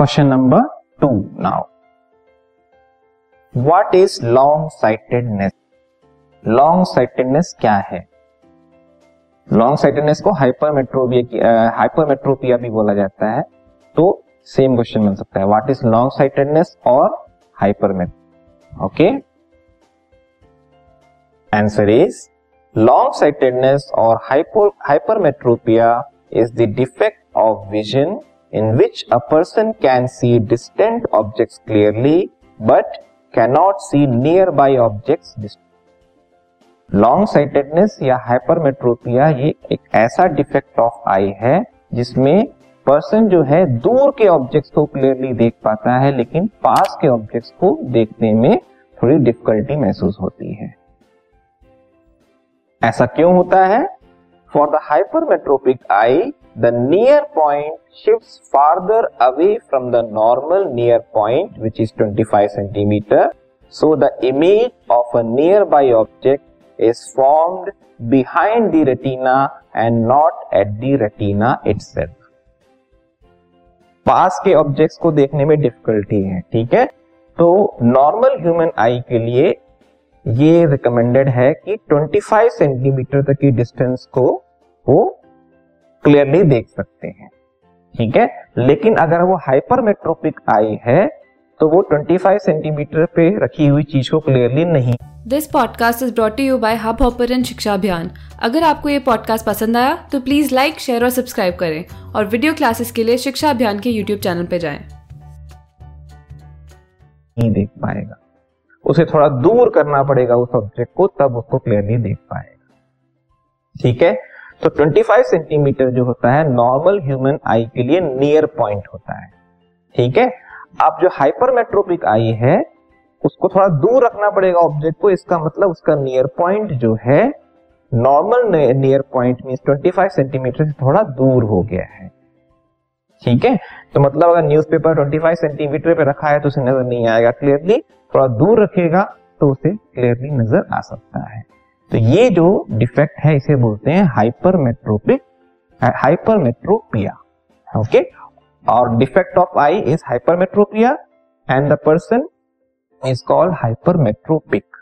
Question number two now what is long sightedness long sightedness क्या है? Long sightedness को hypermetropia hypermetropia भी बोला जाता है तो सेम क्वेश्चन बन सकता है। व्हाट इज़ लॉन्ग साइटेडनेस और hypermetro okay answer is long sightedness और hyper hypermetropia is the defect of vision in which a person can see distant objects clearly, but cannot see nearby objects long sightedness या hypermetropia ये एक ऐसा defect of आई है, जिसमें person जो है दूर के ऑब्जेक्ट्स को क्लियरली देख पाता है, लेकिन पास के ऑब्जेक्ट्स को देखने में थोड़ी डिफिकल्टी महसूस होती है। ऐसा क्यों होता है? For the hypermetropic eye the near point shift farther away from the normal near point which is twenty five centimetre so the image of a nearby object is formed behind the retina and not at the retina it पास के objects को देखने में difficulty है, ठीक है? तो normal human आई के लिए ये रिकमेंडेड है कि 25 सेंटीमीटर तक की डिस्टेंस को वो क्लियरली देख सकते हैं। ठीक है? लेकिन अगर वो हाइपरमेट्रोपिक आई है तो वो 25 सेंटीमीटर पे रखी हुई चीज़ को क्लियरली नहीं। This podcast is brought you by Hubhopper शिक्षा अभियान अगर आपको ये पॉडकास्ट पसंद आया तो प्लीज़ लाइक शेयर और सब्सक्राइब करें और वीडियो क्लासेस के लिए शिक्षा अभियान के यूट्यूब चैनल पे जाएँ। नहीं देख पाएगा। उसे थोड़ा दूर करना पड़ेगा उस ऑब्जेक्ट को, तब उसको क्लियरली देख पाएगा। ठीक है? तो 25 सेंटीमीटर जो होता है नॉर्मल ह्यूमन आई के लिए नियर पॉइंट होता है। ठीक है? अब जो हाइपरमेट्रोपिक आई है, उसको थोड़ा दूर रखना पड़ेगा ऑब्जेक्ट को, इसका मतलब उसका नियर पॉइंट जो है normal near point mean 25 centimetre से थोड़ा दूर हो गया है। ठीक है? तो मतलब अगर न्यूज़पेपर 25 सेंटीमीटर पे रखा है तो उसे नज़र नहीं आएगा क्लियरली थोड़ा दूर रखेगा तो उसे क्लियरली नज़र आ सकता है। तो ये जो डिफेक्ट है, इसे बोलते हैं हाइपरमेट्रोपिक हाइपरमेट्रोपिया ओके और defect of eye is hypermetropia and the person is called hypermetropic